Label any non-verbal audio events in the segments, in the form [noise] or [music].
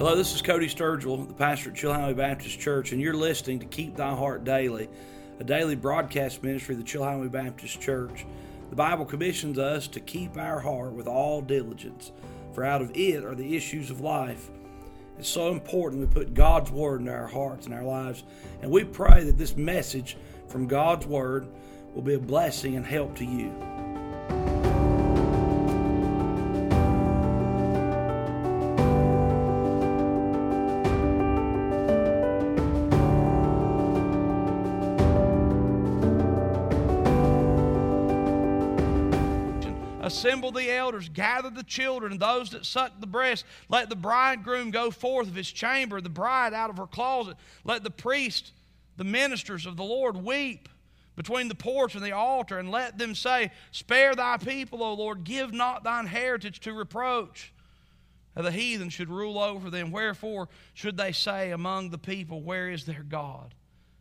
Hello, this is Cody Sturgill, the pastor at Chilhowee Baptist Church, and you're listening to Keep Thy Heart Daily, a daily broadcast ministry of the Chilhowee Baptist Church. The Bible commissions us to keep our heart with all diligence, for out of it are the issues of life. It's so important we put God's Word into our hearts and our lives, and we pray that this message from God's Word will be a blessing and help to you. Assemble the elders, gather the children, and those that suck the breast. Let the bridegroom go forth of his chamber, the bride out of her closet. Let the priest, the ministers of the Lord, weep between the porch and the altar, and let them say, Spare thy people, O Lord, give not thine heritage to reproach. the heathen should rule over them. Wherefore should they say among the people, Where is their God?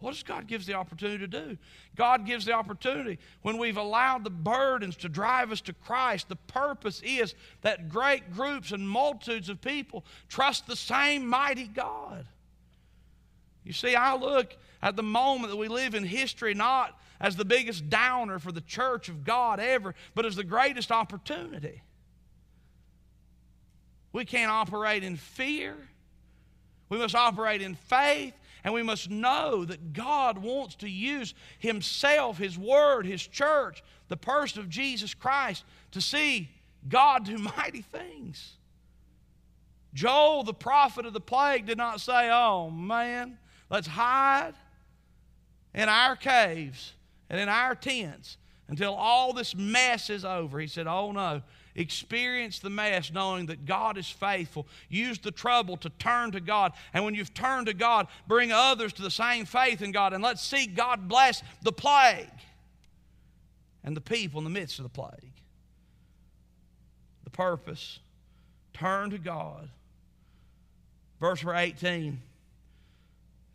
What does God give the opportunity to do? God gives the opportunity when we've allowed the burdens to drive us to Christ. The purpose is that great groups and multitudes of people trust the same mighty God. You see, I look at the moment that we live in history not as the biggest downer for the church of God ever, but as the greatest opportunity. We can't operate in fear. We must operate in faith and we must know that God wants to use Himself, His Word, His church, the person of Jesus Christ, to see God do [laughs] mighty things. Joel, the prophet of the plague, did not say, Oh man, let's hide in our caves and in our tents until all this mess is over. He said, Oh no, Experience the mess knowing that God is faithful. Use the trouble to turn to God. And when you've turned to God, bring others to the same faith in God. And let's see God bless the plague and the people in the midst of the plague. The purpose turn to God. Verse 18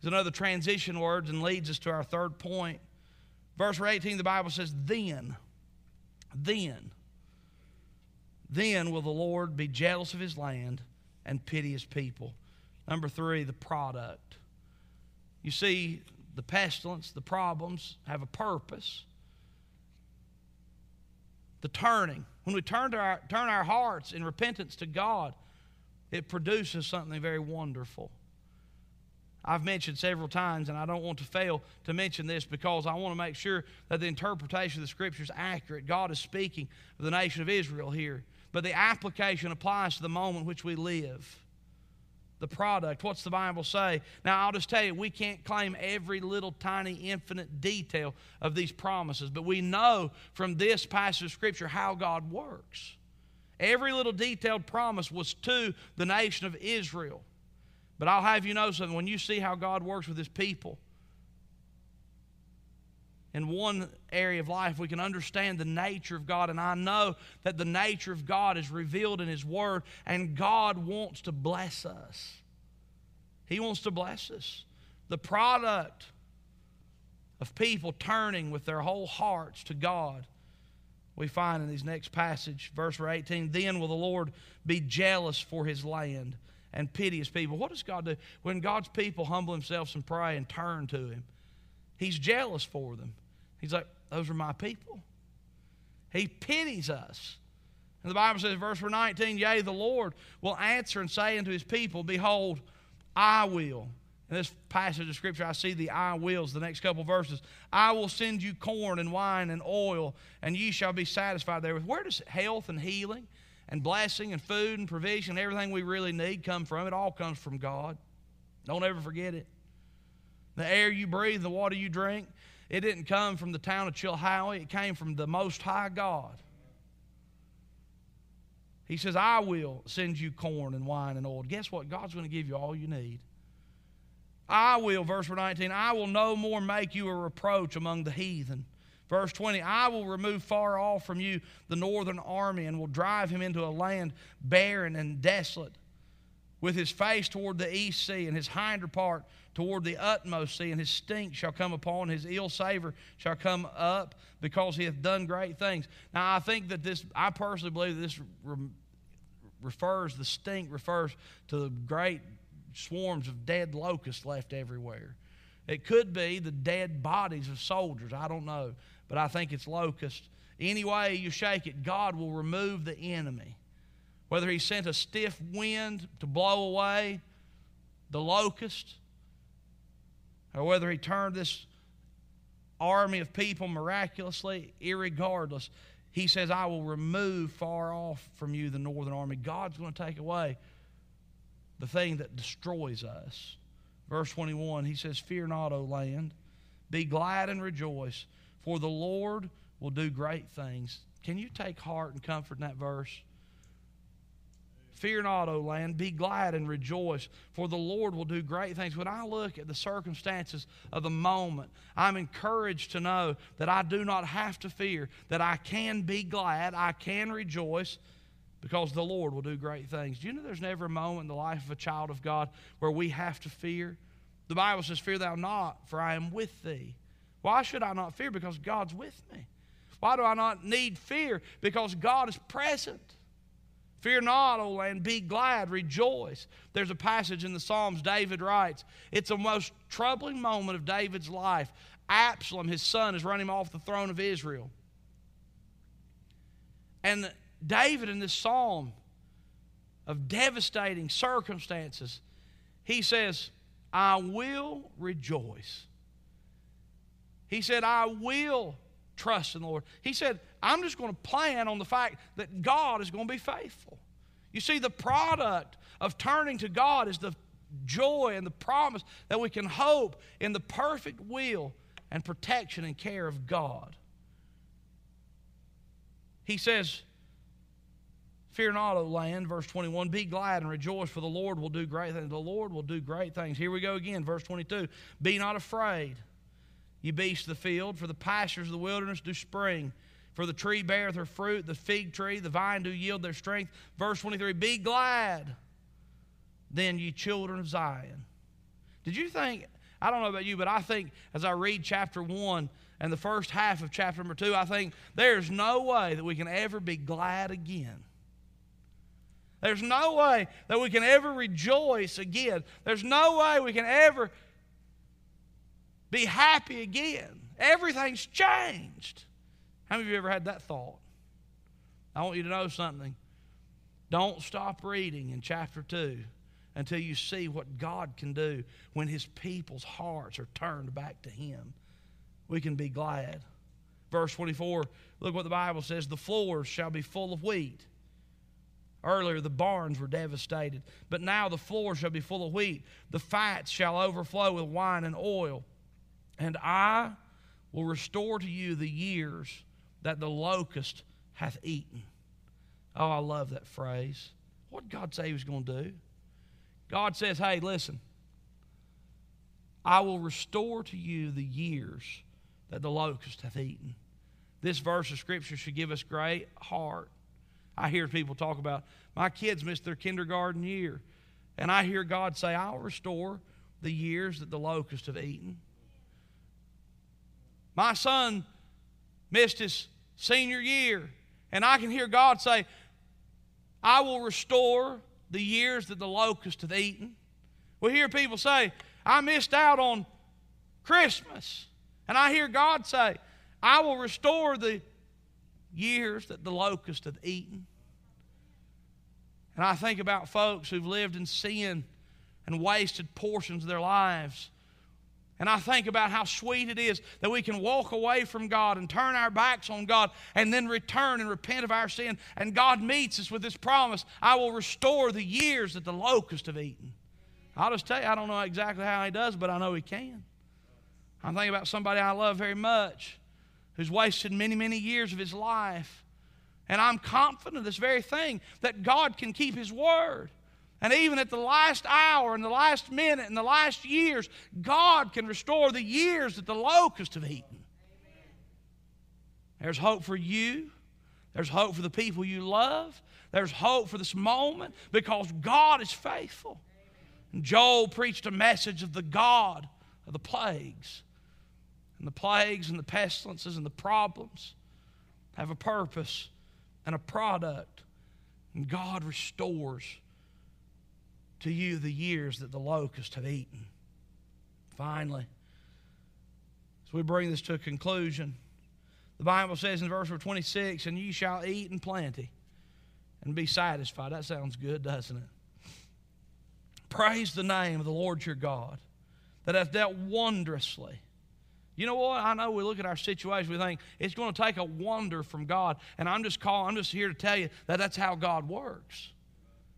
is another transition word and leads us to our third point. Verse 18, the Bible says, Then, then then will the Lord be jealous of his land and pity his people. Number three, the product. You see, the pestilence, the problems have a purpose. The turning. When we turn, to our, turn our hearts in repentance to God, it produces something very wonderful. I've mentioned several times, and I don't want to fail to mention this because I want to make sure that the interpretation of the Scripture is accurate. God is speaking of the nation of Israel here but the application applies to the moment which we live. The product, what's the Bible say? Now, I'll just tell you, we can't claim every little tiny infinite detail of these promises, but we know from this passage of Scripture how God works. Every little detailed promise was to the nation of Israel. But I'll have you know something when you see how God works with His people, in one area of life, we can understand the nature of God. And I know that the nature of God is revealed in His Word, and God wants to bless us. He wants to bless us. The product of people turning with their whole hearts to God, we find in these next passage, verse 18, then will the Lord be jealous for His land and pity His people. What does God do? When God's people humble themselves and pray and turn to Him, He's jealous for them. He's like, those are my people. He pities us. And the Bible says, verse 19, Yea, the Lord will answer and say unto his people, Behold, I will. In this passage of Scripture, I see the I wills, the next couple verses. I will send you corn and wine and oil, and ye shall be satisfied therewith. Where does health and healing and blessing and food and provision and everything we really need come from? It all comes from God. Don't ever forget it. The air you breathe, the water you drink, it didn't come from the town of Chilhowee, it came from the Most High God. He says, I will send you corn and wine and oil. Guess what? God's going to give you all you need. I will, verse 19, I will no more make you a reproach among the heathen. Verse 20, I will remove far off from you the northern army and will drive him into a land barren and desolate, with his face toward the east sea and his hinder part toward the utmost sea, and his stink shall come upon, his ill savor shall come up, because he hath done great things. Now, I think that this, I personally believe that this re- refers, the stink refers to the great swarms of dead locusts left everywhere. It could be the dead bodies of soldiers. I don't know. But I think it's locusts. Any way you shake it, God will remove the enemy. Whether He sent a stiff wind to blow away the locust, or whether He turned this army of people miraculously, irregardless, He says, I will remove far off from you the northern army. God's going to take away the thing that destroys us. Verse 21, he says, Fear not, O land, be glad and rejoice, for the Lord will do great things. Can you take heart and comfort in that verse? Fear not, O land, be glad and rejoice, for the Lord will do great things. When I look at the circumstances of the moment, I'm encouraged to know that I do not have to fear, that I can be glad, I can rejoice, because the Lord will do great things. Do you know there's never a moment in the life of a child of God where we have to fear? The Bible says, Fear thou not, for I am with thee. Why should I not fear? Because God's with me. Why do I not need fear? Because God is present. Fear not, O land, be glad, rejoice. There's a passage in the Psalms, David writes, it's a most troubling moment of David's life. Absalom, his son, has run him off the throne of Israel. And David, in this psalm of devastating circumstances, he says, I will rejoice. He said, I will trust in the Lord. He said, I'm just going to plan on the fact that God is going to be faithful. You see, the product of turning to God is the joy and the promise that we can hope in the perfect will and protection and care of God. He says, Fear not, O land, verse 21. Be glad and rejoice, for the Lord will do great things. The Lord will do great things. Here we go again, verse 22. Be not afraid, ye beasts of the field, for the pastures of the wilderness do spring. For the tree beareth her fruit, the fig tree, the vine do yield their strength. Verse 23 Be glad, then, ye children of Zion. Did you think, I don't know about you, but I think as I read chapter 1 and the first half of chapter number 2, I think there's no way that we can ever be glad again. There's no way that we can ever rejoice again. There's no way we can ever be happy again. Everything's changed. How many of you ever had that thought? I want you to know something. Don't stop reading in chapter 2 until you see what God can do when His people's hearts are turned back to Him. We can be glad. Verse 24, look what the Bible says the floors shall be full of wheat Earlier, the barns were devastated, but now the floors shall be full of wheat. The fats shall overflow with wine and oil. And I will restore to you the years that the locust hath eaten. Oh, I love that phrase. What God say He was going to do? God says, hey, listen, I will restore to you the years that the locust hath eaten. This verse of Scripture should give us great heart I hear people talk about, my kids missed their kindergarten year. And I hear God say, I'll restore the years that the locusts have eaten. My son missed his senior year. And I can hear God say, I will restore the years that the locust have eaten. We hear people say, I missed out on Christmas. And I hear God say, I will restore the years that the locust have eaten. And I think about folks who've lived in sin and wasted portions of their lives. And I think about how sweet it is that we can walk away from God and turn our backs on God and then return and repent of our sin. And God meets us with this promise I will restore the years that the locusts have eaten. I'll just tell you, I don't know exactly how He does, but I know He can. I'm thinking about somebody I love very much who's wasted many, many years of his life. And I'm confident of this very thing that God can keep his word. And even at the last hour and the last minute and the last years, God can restore the years that the locusts have eaten. There's hope for you. There's hope for the people you love. There's hope for this moment because God is faithful. And Joel preached a message of the God of the plagues and the plagues and the pestilences and the problems have a purpose and a product. And God restores to you the years that the locusts have eaten. Finally, as we bring this to a conclusion, the Bible says in verse 26, And ye shall eat in plenty and be satisfied. That sounds good, doesn't it? Praise the name of the Lord your God that hath dealt wondrously. You know what? I know we look at our situation, we think it's going to take a wonder from God. And I'm just calling, I'm just here to tell you that that's how God works.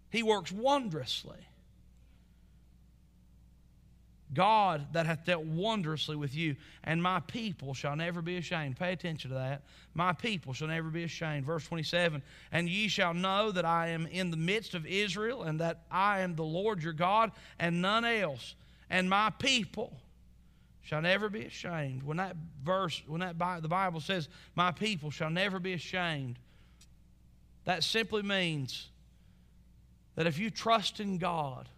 He works wondrously. God that hath dealt wondrously with you, and my people shall never be ashamed. Pay attention to that. My people shall never be ashamed. Verse 27 And ye shall know that I am in the midst of Israel, and that I am the Lord your God, and none else. And my people shall never be ashamed. When that verse, when that the Bible says, My people shall never be ashamed, that simply means that if you trust in God,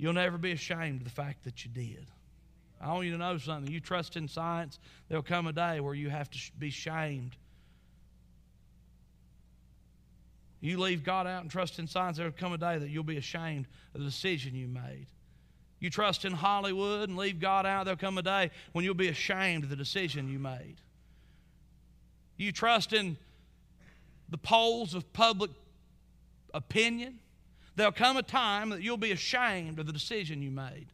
You'll never be ashamed of the fact that you did. I want you to know something. You trust in science, there'll come a day where you have to be shamed. You leave God out and trust in science, there'll come a day that you'll be ashamed of the decision you made. You trust in Hollywood and leave God out, there'll come a day when you'll be ashamed of the decision you made. You trust in the polls of public opinion There'll come a time that you'll be ashamed of the decision you made.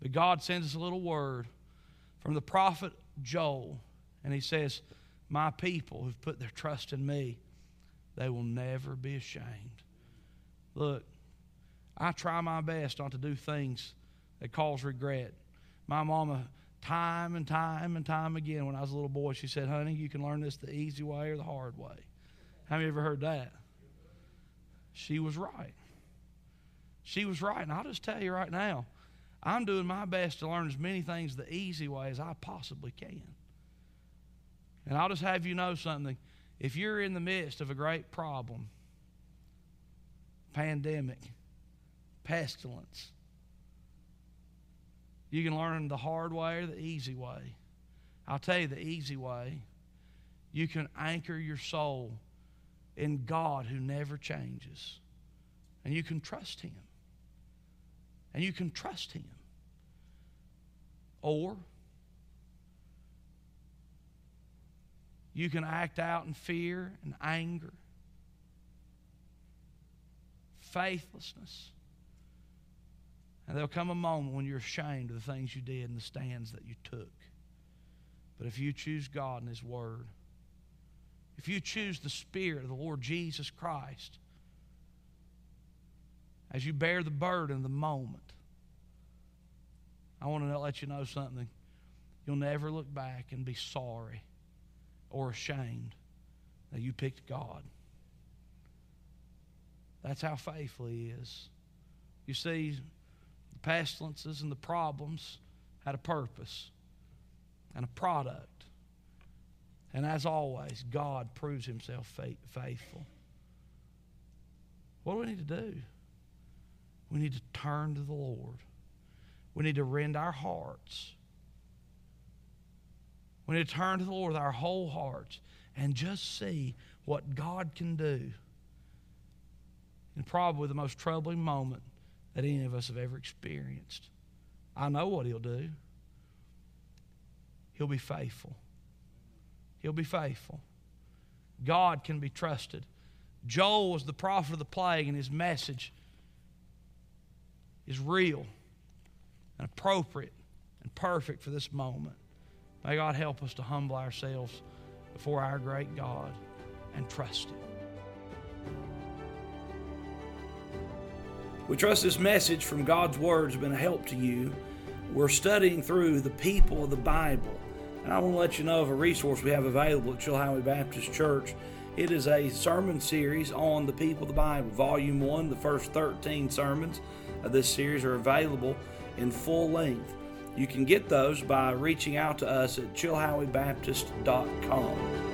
But God sends us a little word from the prophet Joel, and he says, My people who've put their trust in me, they will never be ashamed. Look, I try my best not to do things that cause regret. My mama, time and time and time again, when I was a little boy, she said, Honey, you can learn this the easy way or the hard way. Have you ever heard that? She was right. She was right. And I'll just tell you right now, I'm doing my best to learn as many things the easy way as I possibly can. And I'll just have you know something. If you're in the midst of a great problem, pandemic, pestilence, you can learn the hard way or the easy way. I'll tell you the easy way. You can anchor your soul in God who never changes, and you can trust Him and you can trust Him. Or you can act out in fear and anger, faithlessness. And there'll come a moment when you're ashamed of the things you did and the stands that you took. But if you choose God and His Word, if you choose the Spirit of the Lord Jesus Christ, as you bear the burden of the moment, I want to let you know something. You'll never look back and be sorry or ashamed that you picked God. That's how faithful He is. You see, the pestilences and the problems had a purpose and a product. And as always, God proves Himself faithful. What do we need to do? We need to turn to the Lord. We need to rend our hearts. We need to turn to the Lord with our whole hearts and just see what God can do in probably the most troubling moment that any of us have ever experienced. I know what He'll do. He'll be faithful. He'll be faithful. God can be trusted. Joel was the prophet of the plague, and his message is real and appropriate and perfect for this moment. May God help us to humble ourselves before our great God and trust Him. We trust this message from God's Word has been a help to you. We're studying through the people of the Bible. And I want to let you know of a resource we have available at Chilhowee Baptist Church. It is a sermon series on the people of the Bible. Volume 1, the first 13 sermons of this series are available in full length. You can get those by reaching out to us at chilhoweebaptist.com.